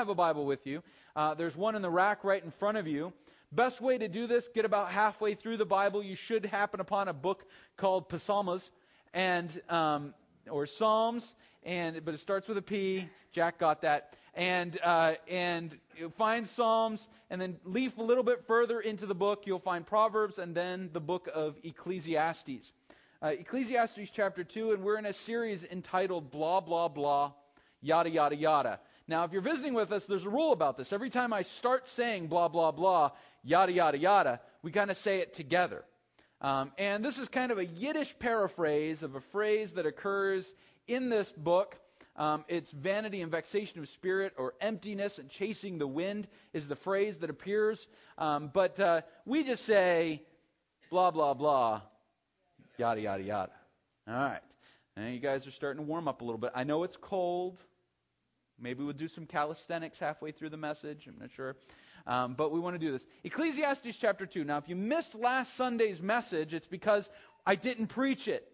have a Bible with you, uh, there's one in the rack right in front of you. Best way to do this, get about halfway through the Bible. You should happen upon a book called Psalms and um, or Psalms, and but it starts with a P. Jack got that. And uh, and find Psalms, and then leaf a little bit further into the book. You'll find Proverbs, and then the book of Ecclesiastes. Uh, Ecclesiastes chapter two, and we're in a series entitled "Blah Blah Blah." Yada, yada, yada. Now, if you're visiting with us, there's a rule about this. Every time I start saying blah, blah, blah, yada, yada, yada, we kind of say it together. Um, and this is kind of a Yiddish paraphrase of a phrase that occurs in this book. Um, it's vanity and vexation of spirit, or emptiness and chasing the wind, is the phrase that appears. Um, but uh, we just say blah, blah, blah, yada, yada, yada. All right. Now you guys are starting to warm up a little bit. I know it's cold. Maybe we'll do some calisthenics halfway through the message. I'm not sure. Um, but we want to do this. Ecclesiastes chapter 2. Now, if you missed last Sunday's message, it's because I didn't preach it.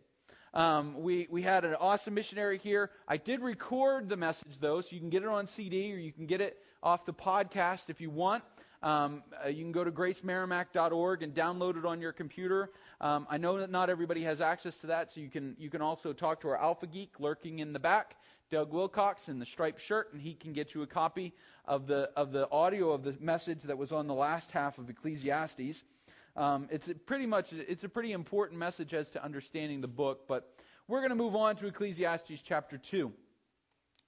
Um, we, we had an awesome missionary here. I did record the message, though, so you can get it on CD or you can get it off the podcast if you want. Um, uh, you can go to gracemerrimack.org and download it on your computer. Um, I know that not everybody has access to that, so you can you can also talk to our Alpha Geek lurking in the back. Doug Wilcox in the striped shirt, and he can get you a copy of the of the audio of the message that was on the last half of Ecclesiastes. Um, it's a pretty much it's a pretty important message as to understanding the book, but we're going to move on to Ecclesiastes chapter two.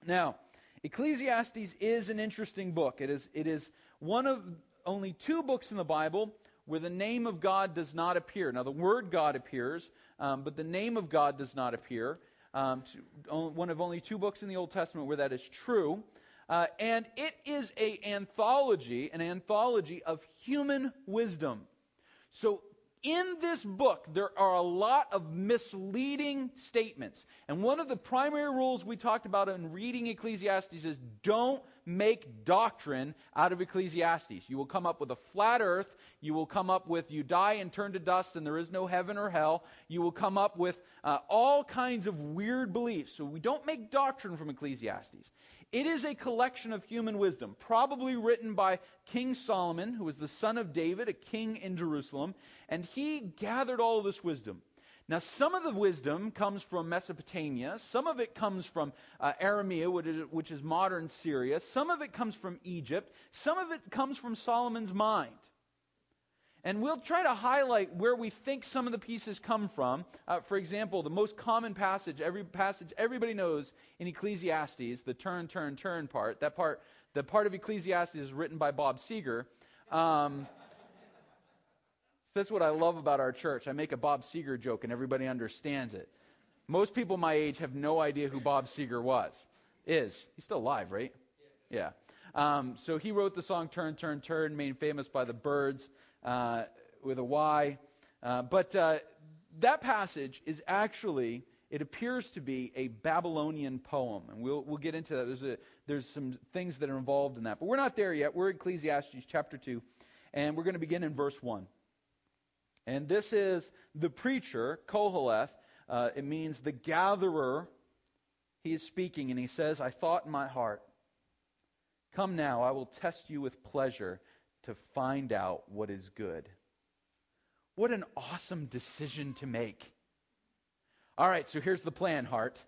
Now, Ecclesiastes is an interesting book. It is it is one of only two books in the Bible where the name of God does not appear. Now, the word God appears, um, but the name of God does not appear um, one of only two books in the Old Testament where that is true. Uh, and it is a anthology, an anthology of human wisdom. So in this book, there are a lot of misleading statements. And one of the primary rules we talked about in reading Ecclesiastes is don't make doctrine out of Ecclesiastes. You will come up with a flat earth. You will come up with you die and turn to dust and there is no heaven or hell. You will come up with uh, all kinds of weird beliefs. So we don't make doctrine from Ecclesiastes. It is a collection of human wisdom, probably written by King Solomon, who was the son of David, a king in Jerusalem, and he gathered all this wisdom. Now, some of the wisdom comes from Mesopotamia. Some of it comes from uh, Aramea, which is, which is modern Syria. Some of it comes from Egypt. Some of it comes from Solomon's mind. And we'll try to highlight where we think some of the pieces come from. Uh, for example, the most common passage, every passage everybody knows in Ecclesiastes, the turn, turn, turn part. That part, the part of Ecclesiastes is written by Bob Seger. Um, that's what I love about our church. I make a Bob Seger joke and everybody understands it. Most people my age have no idea who Bob Seger was. Is. He's still alive, right? Yeah. Um, so he wrote the song Turn, Turn, Turn, made famous by the Byrds uh, with a Y. Uh, but uh, that passage is actually, it appears to be a Babylonian poem. And we'll, we'll get into that. There's, a, there's some things that are involved in that. But we're not there yet. We're Ecclesiastes chapter 2. And we're going to begin in verse 1. And this is the preacher, Koheleth. Uh, it means the gatherer. He is speaking, and he says, I thought in my heart, Come now, I will test you with pleasure to find out what is good. What an awesome decision to make. All right, so here's the plan, heart.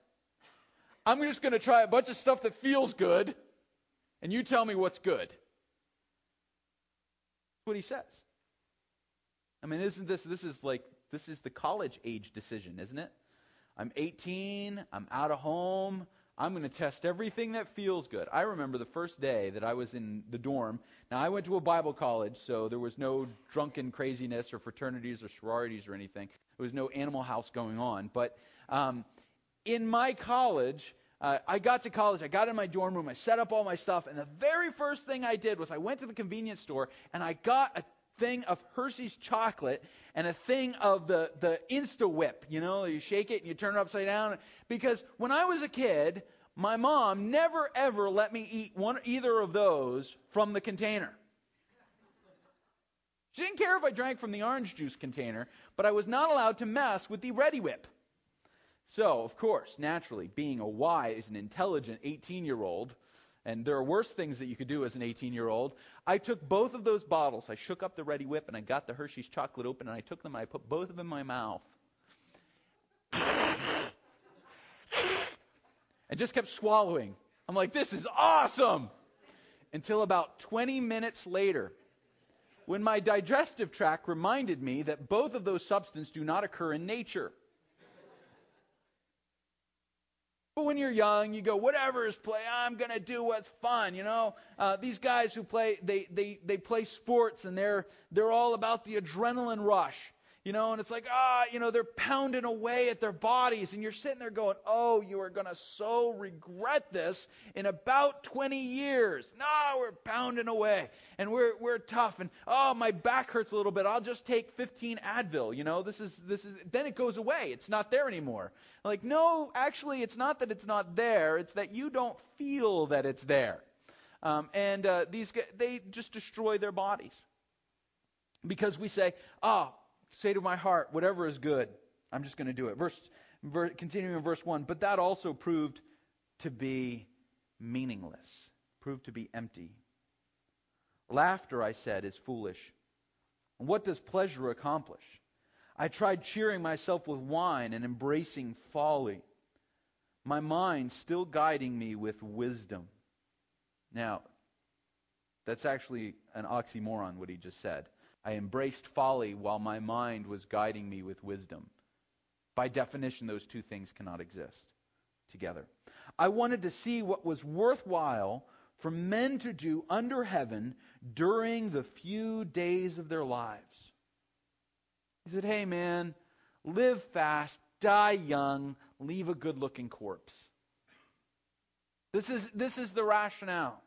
I'm just going to try a bunch of stuff that feels good, and you tell me what's good. That's what he says. I mean, isn't this this is like this is the college age decision, isn't it? I'm 18, I'm out of home, I'm going to test everything that feels good. I remember the first day that I was in the dorm. Now, I went to a Bible college, so there was no drunken craziness or fraternities or sororities or anything. There was no animal house going on. But um, in my college, uh, I got to college, I got in my dorm room, I set up all my stuff, and the very first thing I did was I went to the convenience store and I got a thing of Hershey's chocolate and a thing of the, the Insta Whip. You know, you shake it and you turn it upside down. Because when I was a kid, my mom never ever let me eat one, either of those from the container. She didn't care if I drank from the orange juice container, but I was not allowed to mess with the Reddi-wip. So, of course, naturally, being a wise and intelligent 18 year old, And there are worse things that you could do as an 18 year old. I took both of those bottles. I shook up the Reddi-wip and I got the Hershey's chocolate open and I took them and I put both of them in my mouth. and just kept swallowing. I'm like, this is awesome! Until about 20 minutes later, when my digestive tract reminded me that both of those substances do not occur in nature. But when you're young, you go, whatever is play, I'm going to do what's fun, you know? Uh, these guys who play, they, they, they play sports and they're, they're all about the adrenaline rush. You know, and it's like, ah, you know, they're pounding away at their bodies, and you're sitting there going, oh, you are going to so regret this in about 20 years. No, we're pounding away, and we're, we're tough, and oh, my back hurts a little bit. I'll just take 15 Advil. You know, this is, this is, then it goes away. It's not there anymore. Like, no, actually, it's not that it's not there, it's that you don't feel that it's there. Um, and uh, these they just destroy their bodies because we say, oh, say to my heart, whatever is good, I'm just going to do it. Verse, verse, continuing in verse 1, but that also proved to be meaningless, proved to be empty. Laughter, I said, is foolish. what does pleasure accomplish? I tried cheering myself with wine and embracing folly, my mind still guiding me with wisdom. Now, that's actually an oxymoron, what he just said. I embraced folly while my mind was guiding me with wisdom. By definition, those two things cannot exist together. I wanted to see what was worthwhile for men to do under heaven during the few days of their lives. He said, Hey, man, live fast, die young, leave a good looking corpse. This is, this is the rationale.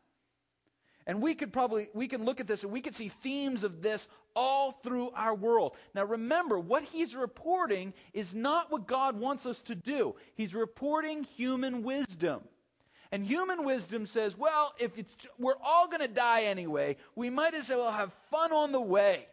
And we could probably, we can look at this and we could see themes of this all through our world. Now remember, what he's reporting is not what God wants us to do. He's reporting human wisdom. And human wisdom says, well, if it's, we're all going to die anyway, we might as well have fun on the way.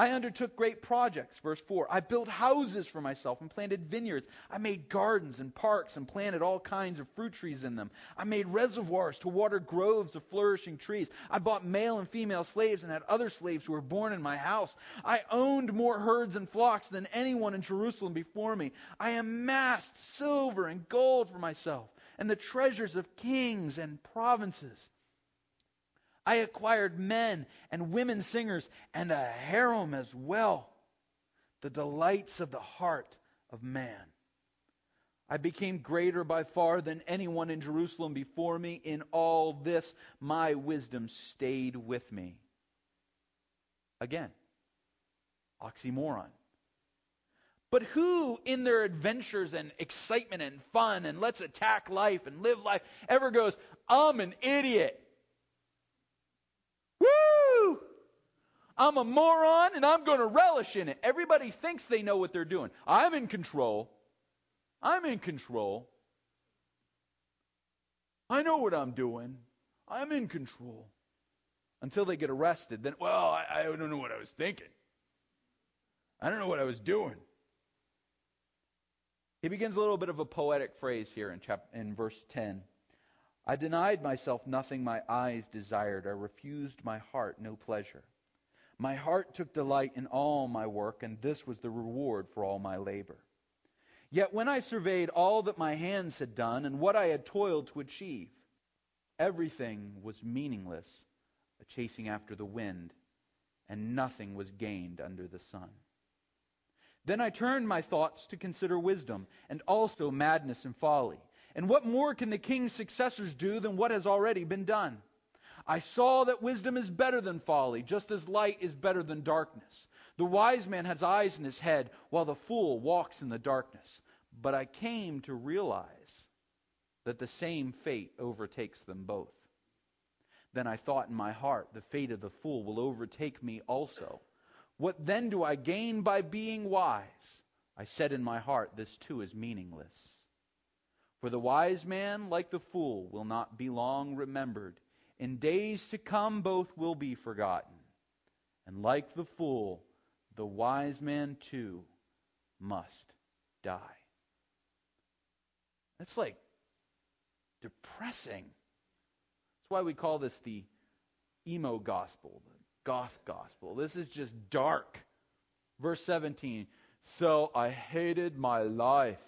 I undertook great projects, verse 4. I built houses for myself and planted vineyards. I made gardens and parks and planted all kinds of fruit trees in them. I made reservoirs to water groves of flourishing trees. I bought male and female slaves and had other slaves who were born in my house. I owned more herds and flocks than anyone in Jerusalem before me. I amassed silver and gold for myself and the treasures of kings and provinces. I acquired men and women singers and a harem as well, the delights of the heart of man. I became greater by far than anyone in Jerusalem before me. In all this, my wisdom stayed with me. Again, oxymoron. But who, in their adventures and excitement and fun and let's attack life and live life, ever goes, I'm an idiot? I'm a moron and I'm going to relish in it. Everybody thinks they know what they're doing. I'm in control. I'm in control. I know what I'm doing. I'm in control. Until they get arrested, then, well, I, I don't know what I was thinking. I don't know what I was doing. He begins a little bit of a poetic phrase here in, chap- in verse 10. I denied myself nothing my eyes desired. I refused my heart no pleasure. My heart took delight in all my work, and this was the reward for all my labor. Yet when I surveyed all that my hands had done and what I had toiled to achieve, everything was meaningless, a chasing after the wind, and nothing was gained under the sun. Then I turned my thoughts to consider wisdom, and also madness and folly. And what more can the king's successors do than what has already been done? I saw that wisdom is better than folly, just as light is better than darkness. The wise man has eyes in his head, while the fool walks in the darkness. But I came to realize that the same fate overtakes them both. Then I thought in my heart, the fate of the fool will overtake me also. What then do I gain by being wise? I said in my heart, this too is meaningless. For the wise man, like the fool, will not be long remembered. In days to come, both will be forgotten. And like the fool, the wise man too must die. That's like depressing. That's why we call this the emo gospel, the goth gospel. This is just dark. Verse 17 So I hated my life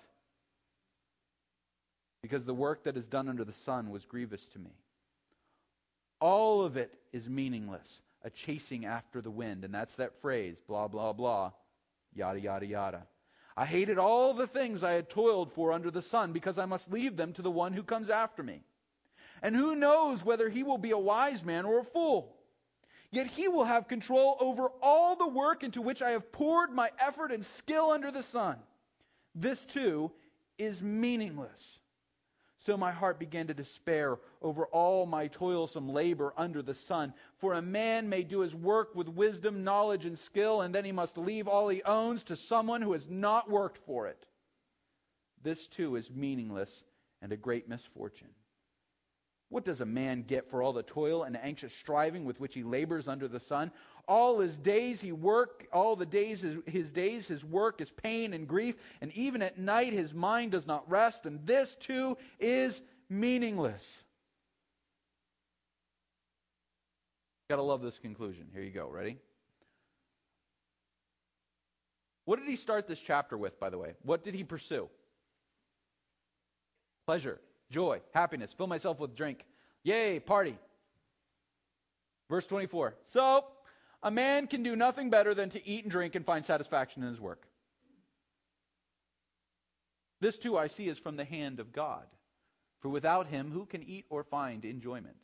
because the work that is done under the sun was grievous to me. All of it is meaningless, a chasing after the wind. And that's that phrase, blah, blah, blah, yada, yada, yada. I hated all the things I had toiled for under the sun because I must leave them to the one who comes after me. And who knows whether he will be a wise man or a fool? Yet he will have control over all the work into which I have poured my effort and skill under the sun. This too is meaningless. So my heart began to despair over all my toilsome labor under the sun. For a man may do his work with wisdom, knowledge, and skill, and then he must leave all he owns to someone who has not worked for it. This too is meaningless and a great misfortune. What does a man get for all the toil and anxious striving with which he labors under the sun? All his days he work, all the days his days his work is pain and grief, and even at night his mind does not rest, and this too is meaningless. Got to love this conclusion. Here you go. Ready? What did he start this chapter with, by the way? What did he pursue? Pleasure joy, happiness, fill myself with drink. Yay, party. Verse 24. So, a man can do nothing better than to eat and drink and find satisfaction in his work. This too I see is from the hand of God. For without him, who can eat or find enjoyment?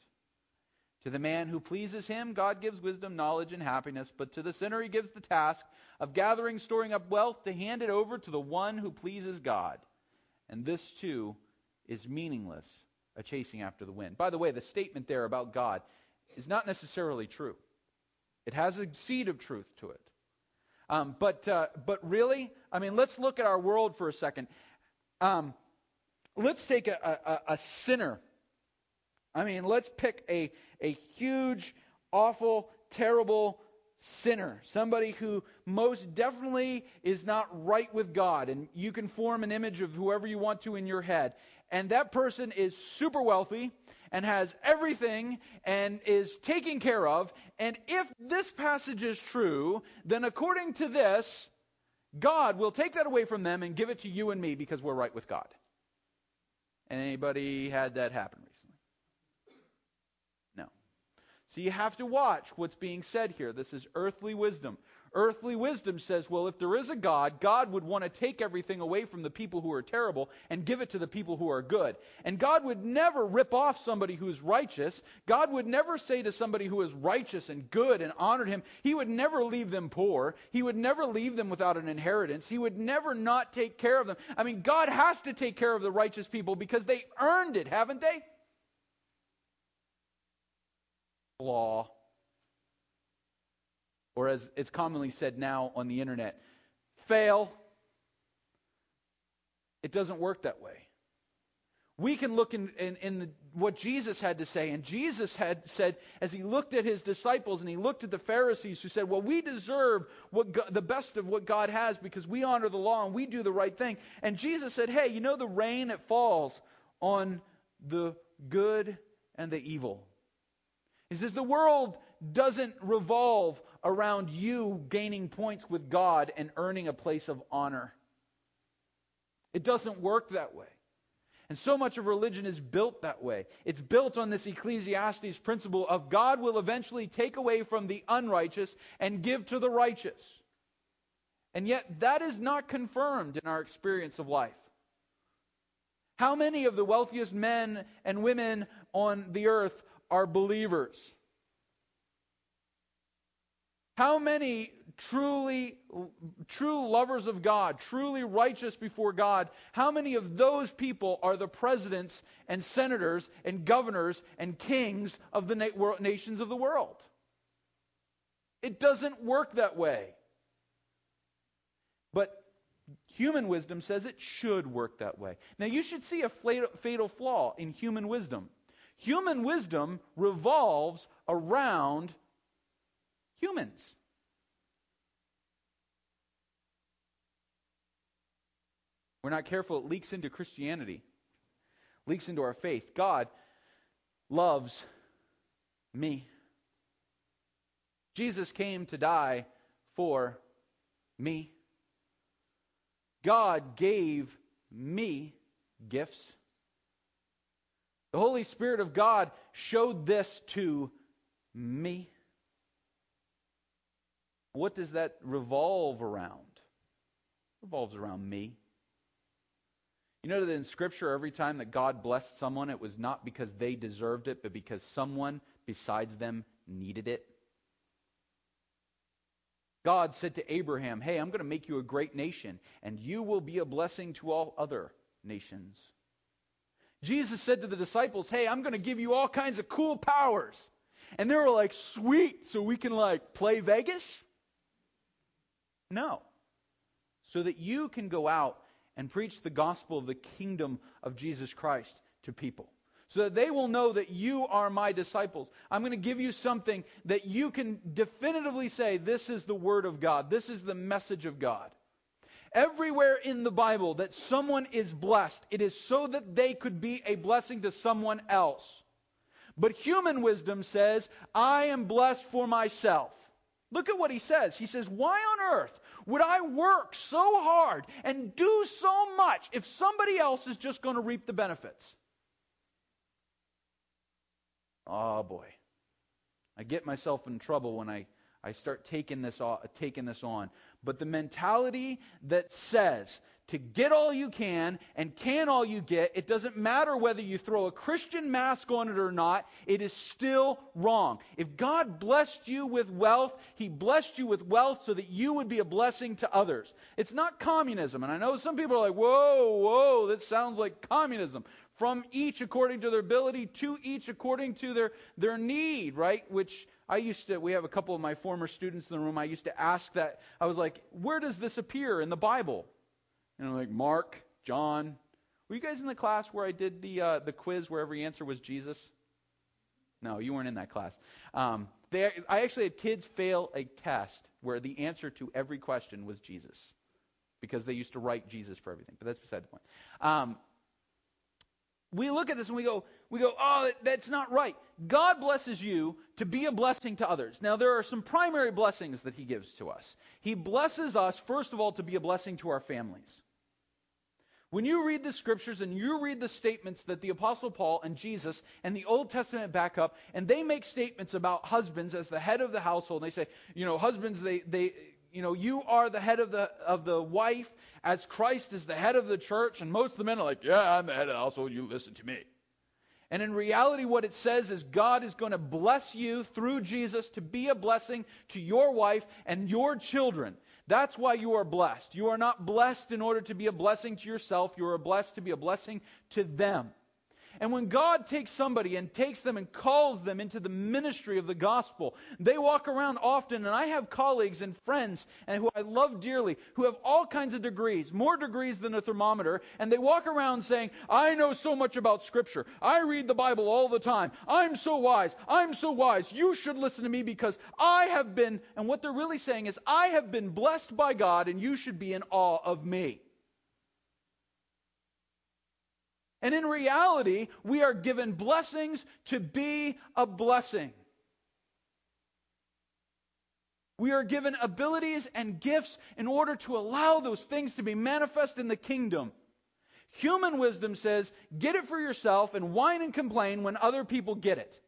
To the man who pleases him, God gives wisdom, knowledge, and happiness, but to the sinner he gives the task of gathering, storing up wealth to hand it over to the one who pleases God. And this too is meaningless, a chasing after the wind. By the way, the statement there about God is not necessarily true. It has a seed of truth to it. Um, but uh, but really, I mean, let's look at our world for a second. Um, let's take a, a, a sinner. I mean, let's pick a a huge, awful, terrible sinner, somebody who most definitely is not right with God, and you can form an image of whoever you want to in your head and that person is super wealthy and has everything and is taken care of. And if this passage is true, then according to this, God will take that away from them and give it to you and me because we're right with God. Anybody had that happen recently? So you have to watch what's being said here. This is earthly wisdom. Earthly wisdom says, well, if there is a God, God would want to take everything away from the people who are terrible and give it to the people who are good. And God would never rip off somebody who's righteous. God would never say to somebody who is righteous and good and honored him, He would never leave them poor. He would never leave them without an inheritance. He would never not take care of them. I mean, God has to take care of the righteous people because they earned it, haven't they? Law or as it's commonly said now on the internet, fail. It doesn't work that way. We can look in, in, in the, what Jesus had to say, and Jesus had said, as he looked at his disciples and he looked at the Pharisees who said, Well, we deserve what God, the best of what God has because we honor the law and we do the right thing. And Jesus said, Hey, you know the rain that falls on the good and the evil. He says, The world doesn't revolve around you gaining points with God and earning a place of honor. It doesn't work that way. And so much of religion is built that way. It's built on this Ecclesiastes principle of God will eventually take away from the unrighteous and give to the righteous. And yet, that is not confirmed in our experience of life. How many of the wealthiest men and women on the earth are believers? How many truly true lovers of God, truly righteous before God, how many of those people are the presidents and senators and governors and kings of the nations of the world? It doesn't work that way. But human wisdom says it should work that way. Now, you should see a fatal flaw in human wisdom. Human wisdom revolves around humans. We're not careful, it leaks into Christianity. leaks into our faith. God loves me. Jesus came to die for me. God gave me gifts. The Holy Spirit of God showed this to me. What does that revolve around? It revolves around me. You know that in Scripture, every time that God blessed someone, it was not because they deserved it, but because someone besides them needed it. God said to Abraham, Hey, I'm going to make you a great nation, and you will be a blessing to all other nations. Jesus said to the disciples, Hey, I'm going to give you all kinds of cool powers. And they were like, Sweet, so we can like play Vegas? No. So that you can go out and preach the gospel of the kingdom of Jesus Christ to people. So that they will know that you are my disciples. I'm going to give you something that you can definitively say, this is the word of God. This is the message of God. Everywhere in the Bible that someone is blessed, it is so that they could be a blessing to someone else. But human wisdom says, I am blessed for myself. Look at what he says. He says, Why on earth would I work so hard and do so much if somebody else is just going to reap the benefits? Oh boy. I get myself in trouble when I, I start taking this, off, taking this on. But the mentality that says to get all you can and can all you get, it doesn't matter whether you throw a Christian mask on it or not, it is still wrong. If God blessed you with wealth, He blessed you with wealth so that you would be a blessing to others. It's not communism. And I know some people are like, whoa, whoa, that sounds like communism. From each according to their ability, to each according to their, their need, right? Which I used to, we have a couple of my former students in the room. I used to ask that. I was like, where does this appear in the Bible? You know, like Mark, John. Were you guys in the class where I did the uh, the quiz where every answer was Jesus? No, you weren't in that class. Um, they, I actually had kids fail a test where the answer to every question was Jesus, because they used to write Jesus for everything. But that's beside the point. Um, we look at this and we go, we go, oh, that's not right. God blesses you to be a blessing to others. Now, there are some primary blessings that He gives to us. He blesses us, first of all, to be a blessing to our families. When you read the scriptures and you read the statements that the Apostle Paul and Jesus and the Old Testament back up, and they make statements about husbands as the head of the household, and they say, you know, husbands, they, they, you know, you are the head of the, of the wife as Christ is the head of the church, and most of the men are like, yeah, I'm the head of the household, you listen to me. And in reality, what it says is God is going to bless you through Jesus to be a blessing to your wife and your children. That's why you are blessed. You are not blessed in order to be a blessing to yourself. You are blessed to be a blessing to them. And when God takes somebody and takes them and calls them into the ministry of the gospel, they walk around often, and I have colleagues and friends and who I love dearly who have all kinds of degrees, more degrees than a thermometer, and they walk around saying, I know so much about scripture. I read the Bible all the time. I'm so wise. I'm so wise. You should listen to me because I have been, and what they're really saying is, I have been blessed by God and you should be in awe of me. And in reality, we are given blessings to be a blessing. We are given abilities and gifts in order to allow those things to be manifest in the kingdom. Human wisdom says, get it for yourself and whine and complain when other people get it.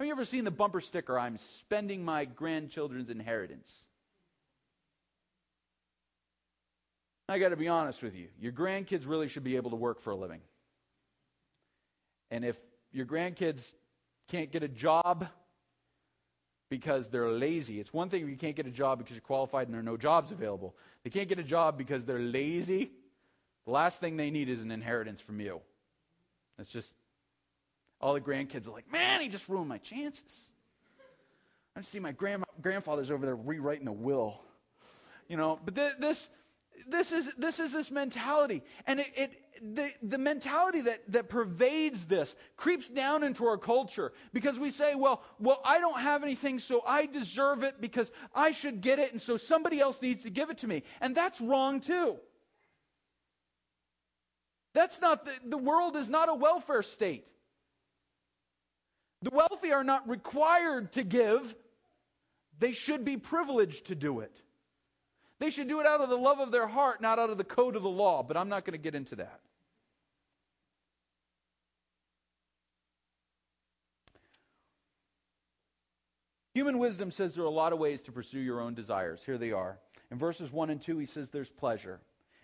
Have you ever seen the bumper sticker, I'm spending my grandchildren's inheritance? I got to be honest with you. Your grandkids really should be able to work for a living. And if your grandkids can't get a job because they're lazy, it's one thing if you can't get a job because you're qualified and there are no jobs available. They can't get a job because they're lazy. The last thing they need is an inheritance from you. It's just all the grandkids are like, man, he just ruined my chances. I see my grand, grandfather's over there rewriting the will. You know, but th- this this is this is this mentality and it, it the, the mentality that, that pervades this creeps down into our culture because we say well well i don't have anything so i deserve it because i should get it and so somebody else needs to give it to me and that's wrong too That's not the, the world is not a welfare state. The wealthy are not required to give. They should be privileged to do it. They should do it out of the love of their heart, not out of the code of the law, but I'm not going to get into that. Human wisdom says there are a lot of ways to pursue your own desires. Here they are. In verses 1 and 2, he says there's pleasure.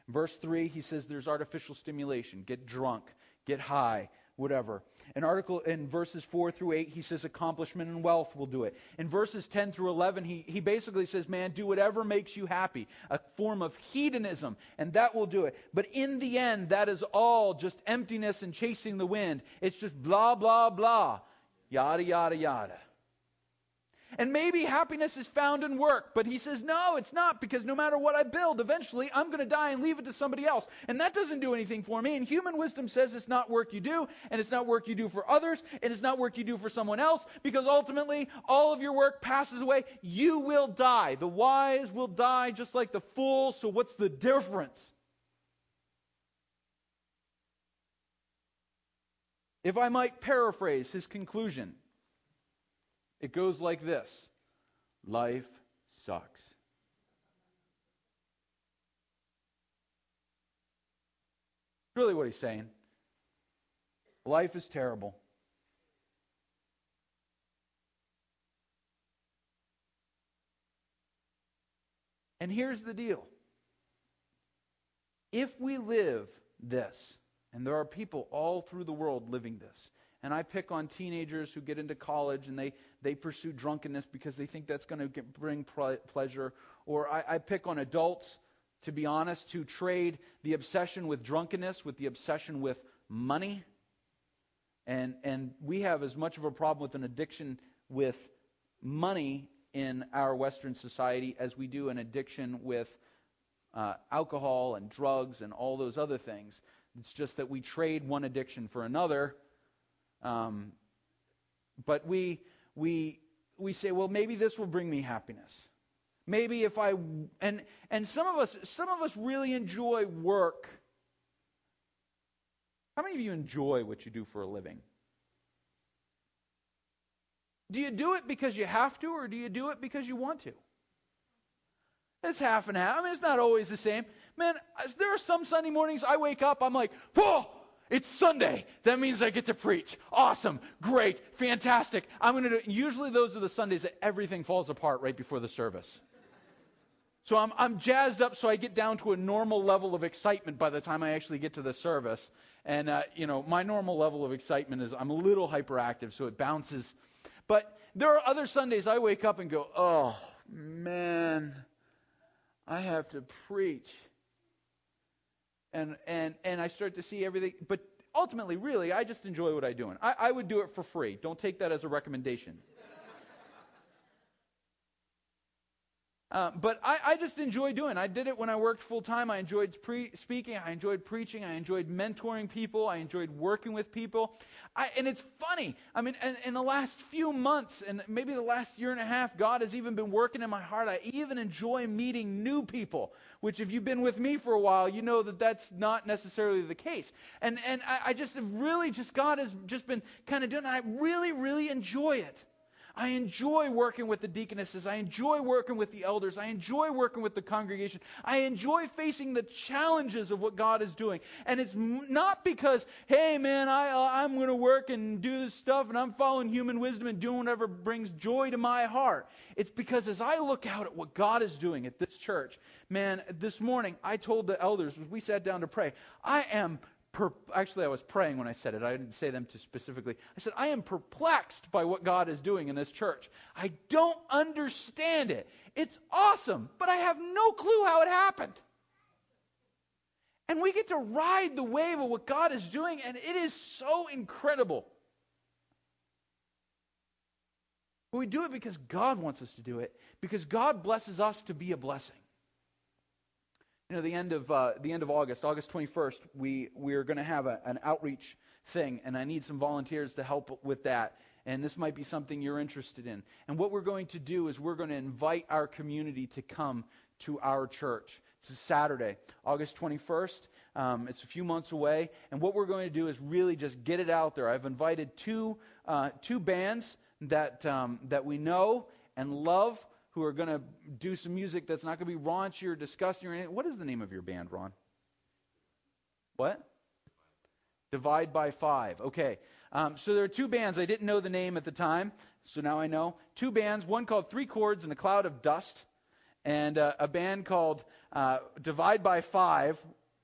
In verse 3, he says there's artificial stimulation. Get drunk, get high, whatever. In article in verses 4 through 8, he says accomplishment and wealth will do it. In verses 10 through 11, he, he basically says, man, do whatever makes you happy. A form of hedonism, and that will do it. But in the end, that is all just emptiness and chasing the wind. It's just blah, blah, blah. Yada, yada, yada. And maybe happiness is found in work, but he says, no, it's not, because no matter what I build, eventually I'm going to die and leave it to somebody else. And that doesn't do anything for me. And human wisdom says it's not work you do, and it's not work you do for others, and it's not work you do for someone else, because ultimately all of your work passes away. You will die. The wise will die just like the fool, so what's the difference? If I might paraphrase his conclusion, it goes like this Life sucks. Really, what he's saying. Life is terrible. And here's the deal. If we live this, and there are people all through the world living this, and I pick on teenagers who get into college and they, they pursue drunkenness because they think that's going to bring pleasure. Or I, I pick on adults, to be honest, who trade the obsession with drunkenness with the obsession with money. And, and we have as much of a problem with an addiction with money in our Western society as we do an addiction with uh, alcohol and drugs and all those other things. It's just that we trade one addiction for another um, but we, we, we say, well, maybe this will bring me happiness. Maybe if I and and some of us some of us really enjoy work. How many of you enjoy what you do for a living? Do you do it because you have to, or do you do it because you want to? It's half and half. I mean, it's not always the same. Man, there are some Sunday mornings I wake up, I'm like, whoa, it's Sunday. That means I get to preach. Awesome. Great. Fantastic. I'm going to do it. Usually those are the Sundays that everything falls apart right before the service. So I'm, I'm jazzed up so I get down to a normal level of excitement by the time I actually get to the service. And, uh, you know, my normal level of excitement is I'm a little hyperactive, so it bounces. But there are other Sundays I wake up and go, oh, man, I have to preach and and and I start to see everything. But ultimately, really, I just enjoy what I'm doing. I, I would do it for free. Don't take that as a recommendation. Uh, but I, I, just enjoy doing. I did it when I worked full time. I enjoyed pre- speaking. I enjoyed preaching. I enjoyed mentoring people. I enjoyed working with people. I, and it's funny. I mean, in, in, the last few months and maybe the last year and a half, God has even been working in my heart. I even enjoy meeting new people. Which, if you've been with me for a while, you know that that's not necessarily the case. And and I, I just have really just God has just been kind of doing. It. I really really enjoy it. I enjoy working with the deaconesses. I enjoy working with the elders. I enjoy working with the congregation. I enjoy facing the challenges of what God is doing. And it's not because, hey, man, I, uh, I'm going to work and do this stuff and I'm following human wisdom and doing whatever brings joy to my heart. It's because as I look out at what God is doing at this church, man, this morning I told the elders as we sat down to pray, I am per- actually, I was praying when I said it. I didn't say them too specifically. I said, I am perplexed by what God is doing in this church. I don't understand it. It's awesome, but I have no clue how it happened. And we get to ride the wave of what God is doing, and it is so incredible. We do it because God wants us to do it, because God blesses us to be a blessing. You know, the end of uh, the end of August, August 21st, we we're going to have a, an outreach thing, and I need some volunteers to help with that. And this might be something you're interested in. And what we're going to do is we're going to invite our community to come to our church. It's a Saturday, August 21st. Um, it's a few months away, and what we're going to do is really just get it out there. I've invited two uh, two bands that um, that we know and love who are going to do some music that's not going to be raunchy or disgusting or anything. What is the name of your band, Ron? What? Divide by five. Okay. Um, so there are two bands. I didn't know the name at the time, so now I know. Two bands. One called Three Chords and a Cloud of Dust, and uh, a band called uh, Divide by Five.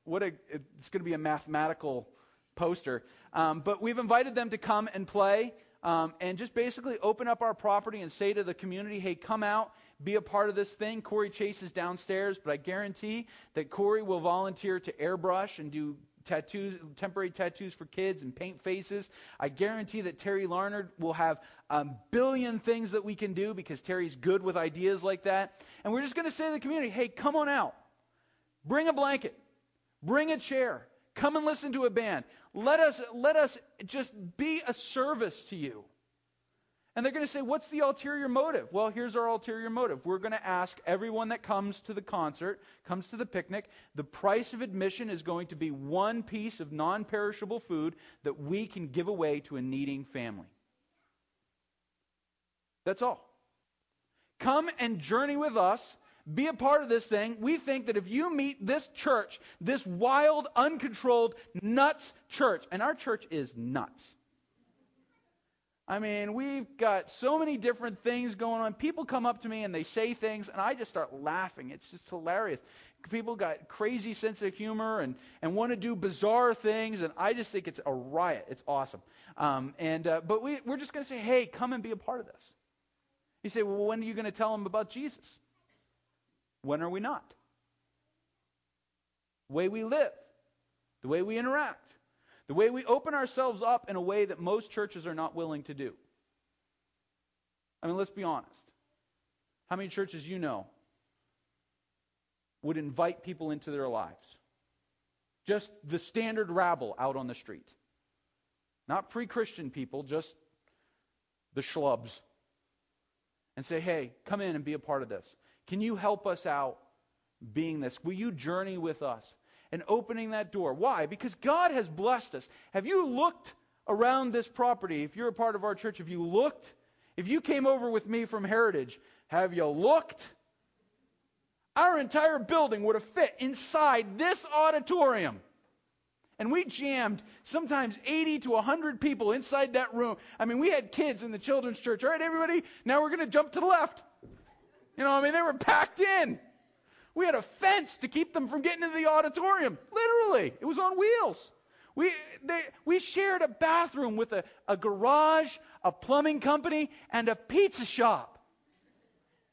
What a! It's going to be a mathematical poster. Um, but we've invited them to come and play. Um, and just basically open up our property and say to the community, hey, come out, be a part of this thing. Corey Chase is downstairs, but I guarantee that Corey will volunteer to airbrush and do tattoos, temporary tattoos for kids and paint faces. I guarantee that Terry Larnard will have a billion things that we can do because Terry's good with ideas like that. And we're just going to say to the community, hey, come on out. Bring a blanket. Bring a chair. Come and listen to a band. Let us, let us just be a service to you. And they're going to say, What's the ulterior motive? Well, here's our ulterior motive. We're going to ask everyone that comes to the concert, comes to the picnic, the price of admission is going to be one piece of non perishable food that we can give away to a needing family. That's all. Come and journey with us be a part of this thing. We think that if you meet this church, this wild, uncontrolled, nuts church, and our church is nuts. I mean, we've got so many different things going on. People come up to me and they say things, and I just start laughing. It's just hilarious. People got crazy sense of humor and, and want to do bizarre things, and I just think it's a riot. It's awesome. Um, and uh, but we, we're just going to say, hey, come and be a part of this. You say, well, when are you going to tell them about Jesus? When are we not? The way we live, the way we interact, the way we open ourselves up in a way that most churches are not willing to do. I mean, let's be honest. How many churches you know would invite people into their lives? Just the standard rabble out on the street. Not pre Christian people, just the schlubs. And say, hey, come in and be a part of this. Can you help us out being this? Will you journey with us and opening that door? Why? Because God has blessed us. Have you looked around this property? If you're a part of our church, have you looked? If you came over with me from Heritage, have you looked? Our entire building would have fit inside this auditorium. And we jammed sometimes 80 to 100 people inside that room. I mean, we had kids in the children's church. All right, everybody, now we're going to jump to the left. You know, I mean, they were packed in. We had a fence to keep them from getting into the auditorium. Literally, it was on wheels. We, they, we shared a bathroom with a, a garage, a plumbing company, and a pizza shop.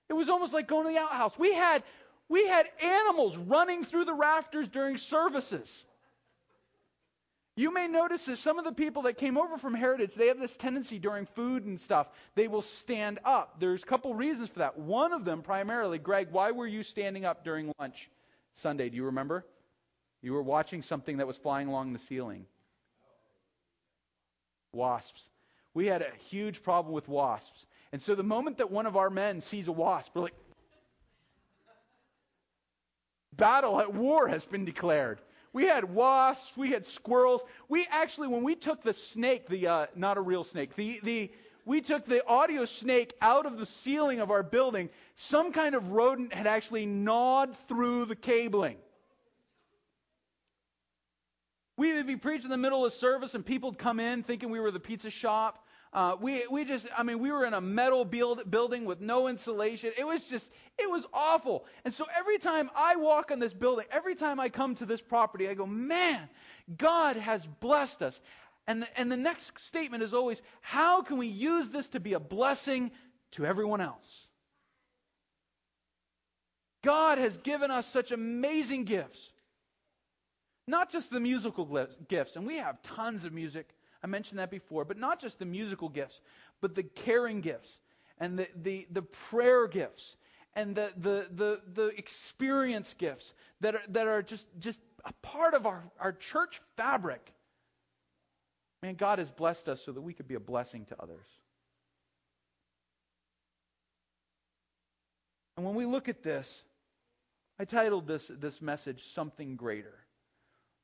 It was almost like going to the outhouse. We had, we had animals running through the rafters during services. You may notice that some of the people that came over from Heritage, they have this tendency during food and stuff, they will stand up. There's a couple reasons for that. One of them, primarily, Greg, why were you standing up during lunch Sunday? Do you remember? You were watching something that was flying along the ceiling. Wasps. We had a huge problem with wasps. And so the moment that one of our men sees a wasp, we're like, battle at war has been declared. We had wasps. We had squirrels. We actually, when we took the snake, the uh, not a real snake, the the we took the audio snake out of the ceiling of our building. Some kind of rodent had actually gnawed through the cabling. We would be preaching in the middle of service, and people would come in thinking we were the pizza shop. Uh, we we just I mean we were in a metal build, building with no insulation. It was just it was awful. And so every time I walk on this building, every time I come to this property, I go, man, God has blessed us. And the, and the next statement is always, how can we use this to be a blessing to everyone else? God has given us such amazing gifts. Not just the musical gifts, and we have tons of music. I mentioned that before, but not just the musical gifts, but the caring gifts and the, the, the prayer gifts and the, the, the, the experience gifts that are, that are just, just a part of our, our church fabric. Man, God has blessed us so that we could be a blessing to others. And when we look at this, I titled this, this message Something Greater.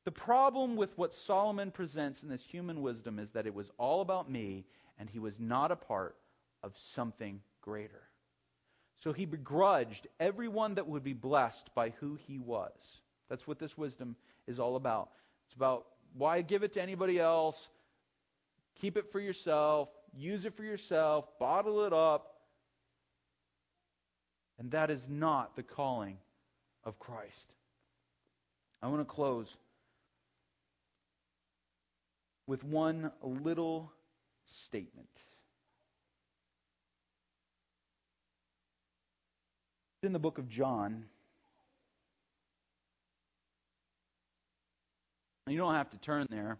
The problem with what Solomon presents in this human wisdom is that it was all about me and he was not a part of something greater. So he begrudged everyone that would be blessed by who he was. That's what this wisdom is all about. It's about why give it to anybody else? Keep it for yourself, use it for yourself, bottle it up. And that is not the calling of Christ. I want to close with one little statement. In the book of John, you don't have to turn there.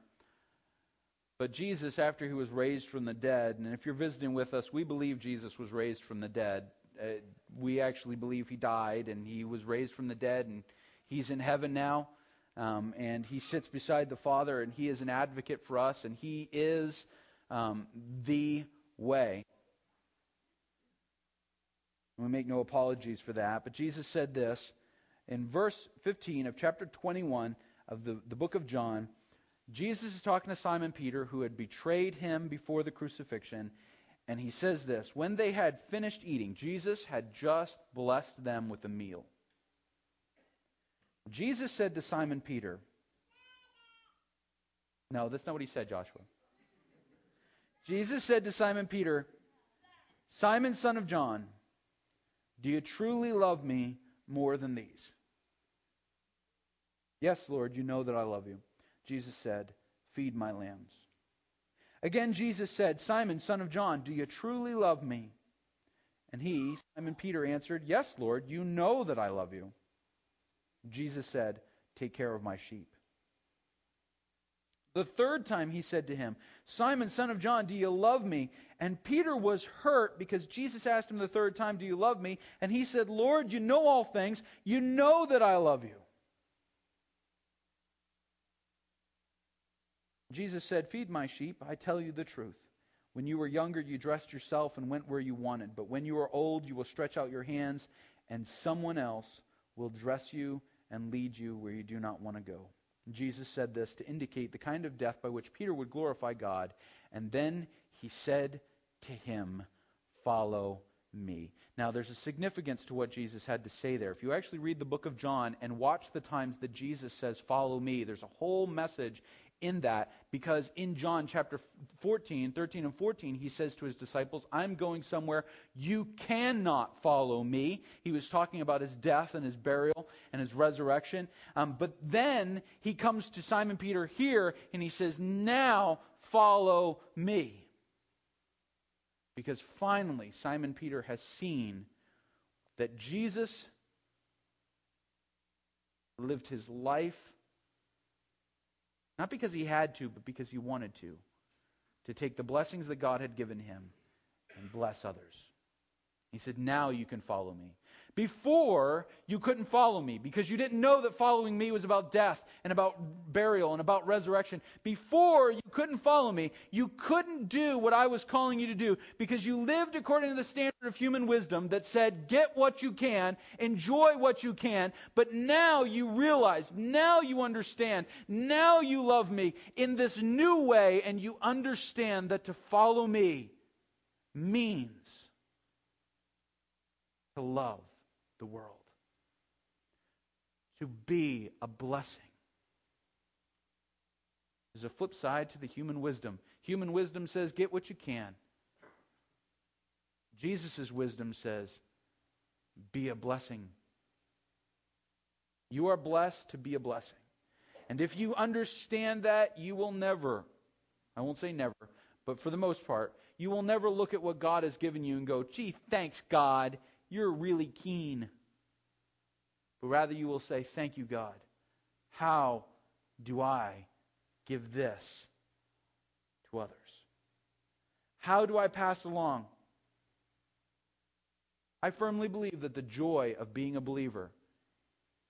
But Jesus, after he was raised from the dead, and if you're visiting with us, we believe Jesus was raised from the dead. Uh, we actually believe he died and he was raised from the dead, and he's in heaven now. Um, and he sits beside the Father, and he is an advocate for us, and he is um, the way. We make no apologies for that. But Jesus said this in verse 15 of chapter 21 of the, the book of John. Jesus is talking to Simon Peter, who had betrayed him before the crucifixion. And he says this When they had finished eating, Jesus had just blessed them with a meal. Jesus said to Simon Peter, No, that's not what he said, Joshua. Jesus said to Simon Peter, Simon, son of John, do you truly love me more than these? Yes, Lord, you know that I love you. Jesus said, Feed my lambs. Again, Jesus said, Simon, son of John, do you truly love me? And he, Simon Peter, answered, Yes, Lord, you know that I love you. Jesus said, Take care of my sheep. The third time he said to him, Simon, son of John, do you love me? And Peter was hurt because Jesus asked him the third time, Do you love me? And he said, Lord, you know all things. You know that I love you. Jesus said, Feed my sheep. I tell you the truth. When you were younger, you dressed yourself and went where you wanted. But when you are old, you will stretch out your hands, and someone else will dress you and lead you where you do not want to go. Jesus said this to indicate the kind of death by which Peter would glorify God. And then he said to him, Follow me. Now, there's a significance to what Jesus had to say there. If you actually read the book of John and watch the times that Jesus says, Follow me, there's a whole message in that because in John chapter 14, 13 and 14, he says to his disciples, I'm going somewhere you cannot follow me. He was talking about his death and his burial and his resurrection. Um, but then he comes to Simon Peter here and he says, Now follow me. Because finally, Simon Peter has seen that Jesus lived his life not because he had to, but because he wanted to. To take the blessings that God had given him and bless others. He said, Now you can follow me. Before, you couldn't follow me because you didn't know that following me was about death and about burial and about resurrection. Before, you couldn't follow me. You couldn't do what I was calling you to do because you lived according to the standard of human wisdom that said, get what you can, enjoy what you can. But now you realize, now you understand, now you love me in this new way and you understand that to follow me means to love the world, to be a blessing. There's a flip side to the human wisdom. Human wisdom says, get what you can. Jesus' wisdom says, be a blessing. You are blessed to be a blessing. And if you understand that, you will never, I won't say never, but for the most part, you will never look at what God has given you and go, gee, thanks, God you're really keen. But rather you will say, Thank you, God. How do I give this to others? How do I pass along? I firmly believe that the joy of being a believer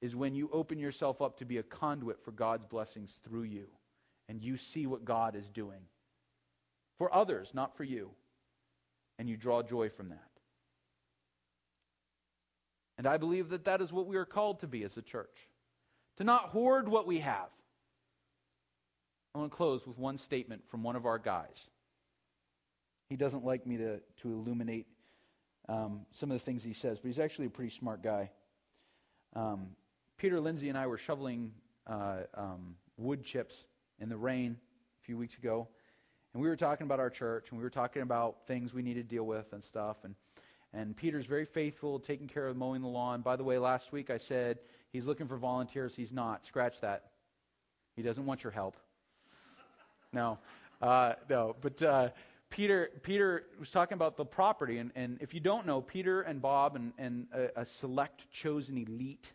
is when you open yourself up to be a conduit for God's blessings through you and you see what God is doing for others, not for you, and you draw joy from that. And I believe that that is what we are called to be as a church. To not hoard what we have, I want to close with one statement from one of our guys. He doesn't like me to, to illuminate um, some of the things he says, but he's actually a pretty smart guy. Um, Peter Lindsay and I were shoveling uh, um, wood chips in the rain a few weeks ago, and we were talking about our church, and we were talking about things we need to deal with and stuff. And and Peter's very faithful, taking care of mowing the lawn. By the way, last week I said he's looking for volunteers. He's not. Scratch that. He doesn't want your help. No, uh, no. But uh, Peter, Peter was talking about the property, and, and if you don't know, Peter and Bob and, and a, a select chosen elite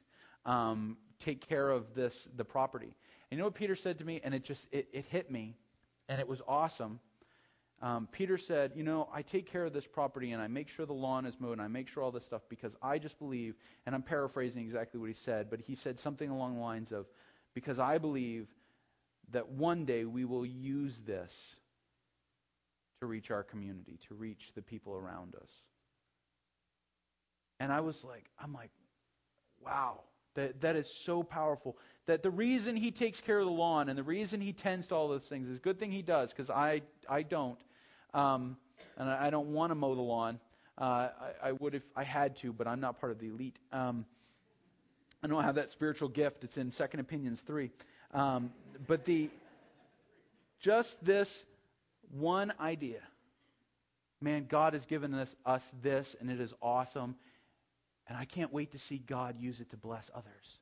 um, take care of this the property. And you know what Peter said to me, and it just it, it hit me, and it was awesome. Um, Peter said, You know, I take care of this property and I make sure the lawn is mowed and I make sure all this stuff because I just believe, and I'm paraphrasing exactly what he said, but he said something along the lines of, Because I believe that one day we will use this to reach our community, to reach the people around us. And I was like, I'm like, wow, that, that is so powerful. That the reason he takes care of the lawn and the reason he tends to all those things is a good thing he does because I, I don't. Um, and I, I don't want to mow the lawn. Uh, I, I, would if I had to, but I'm not part of the elite. Um, I don't have that spiritual gift. It's in Second Opinions 3. Um, but the just this one idea. Man, God has given us, us this, and it is awesome. And I can't wait to see God use it to bless others.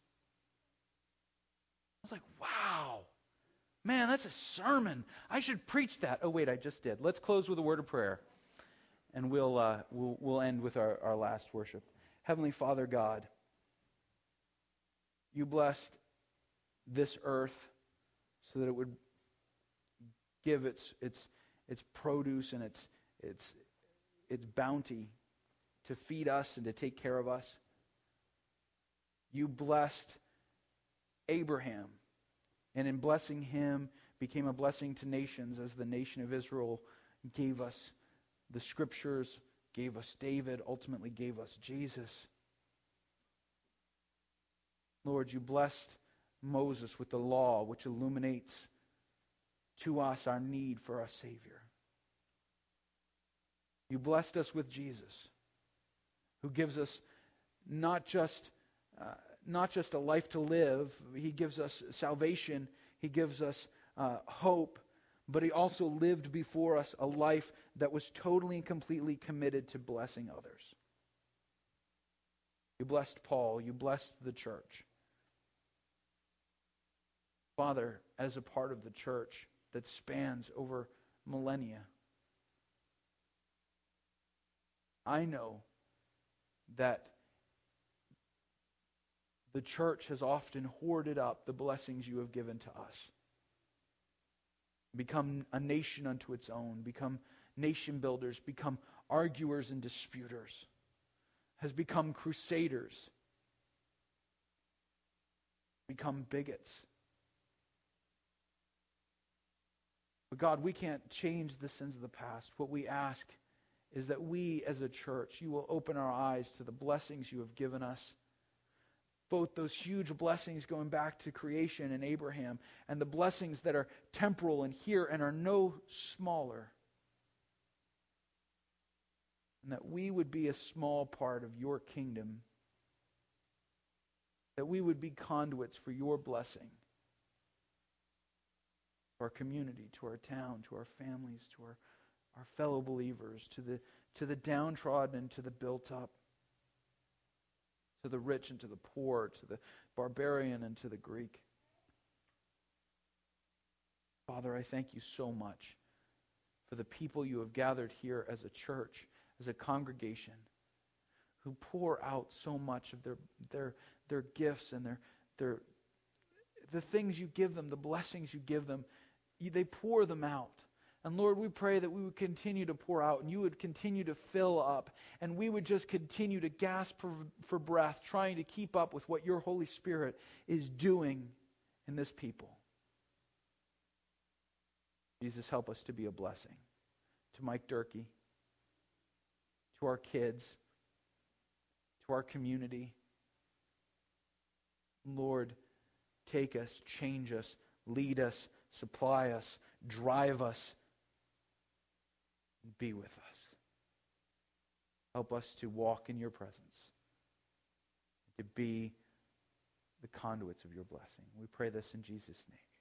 I was like, wow. Man, that's a sermon. I should preach that. Oh, wait, I just did. Let's close with a word of prayer. And we'll, uh, we'll, we'll end with our, our last worship. Heavenly Father God, you blessed this earth so that it would give its, its, its produce and its, its, its bounty to feed us and to take care of us. You blessed Abraham, and in blessing him, became a blessing to nations as the nation of Israel gave us the scriptures, gave us David, ultimately gave us Jesus. Lord, you blessed Moses with the law, which illuminates to us our need for a Savior. You blessed us with Jesus who gives us not just uh, not just a life to live. He gives us salvation. He gives us uh, hope. But he also lived before us a life that was totally and completely committed to blessing others. You blessed Paul. You blessed the church. Father, as a part of the church that spans over millennia, I know that the church has often hoarded up the blessings you have given to us. Become a nation unto its own, become nation builders, become arguers and disputers, has become crusaders, become bigots. But God, we can't change the sins of the past. What we ask is that we as a church, you will open our eyes to the blessings you have given us. Both those huge blessings going back to creation and Abraham, and the blessings that are temporal and here and are no smaller. And that we would be a small part of your kingdom. That we would be conduits for your blessing. To our community, to our town, to our families, to our our fellow believers, to the, to the downtrodden and to the built up, to the rich and to the poor, to the barbarian and to the Greek. Father, I thank you so much for the people you have gathered here as a church, as a congregation, who pour out so much of their, their, their gifts and their, their, the things you give them, the blessings you give them. They pour them out. And Lord, we pray that we would continue to pour out and you would continue to fill up and we would just continue to gasp for, for breath, trying to keep up with what your Holy Spirit is doing in this people. Jesus, help us to be a blessing to Mike Durkee, to our kids, to our community. Lord, take us, change us, lead us, supply us, drive us, be with us. Help us to walk in your presence, to be the conduits of your blessing. We pray this in Jesus' name.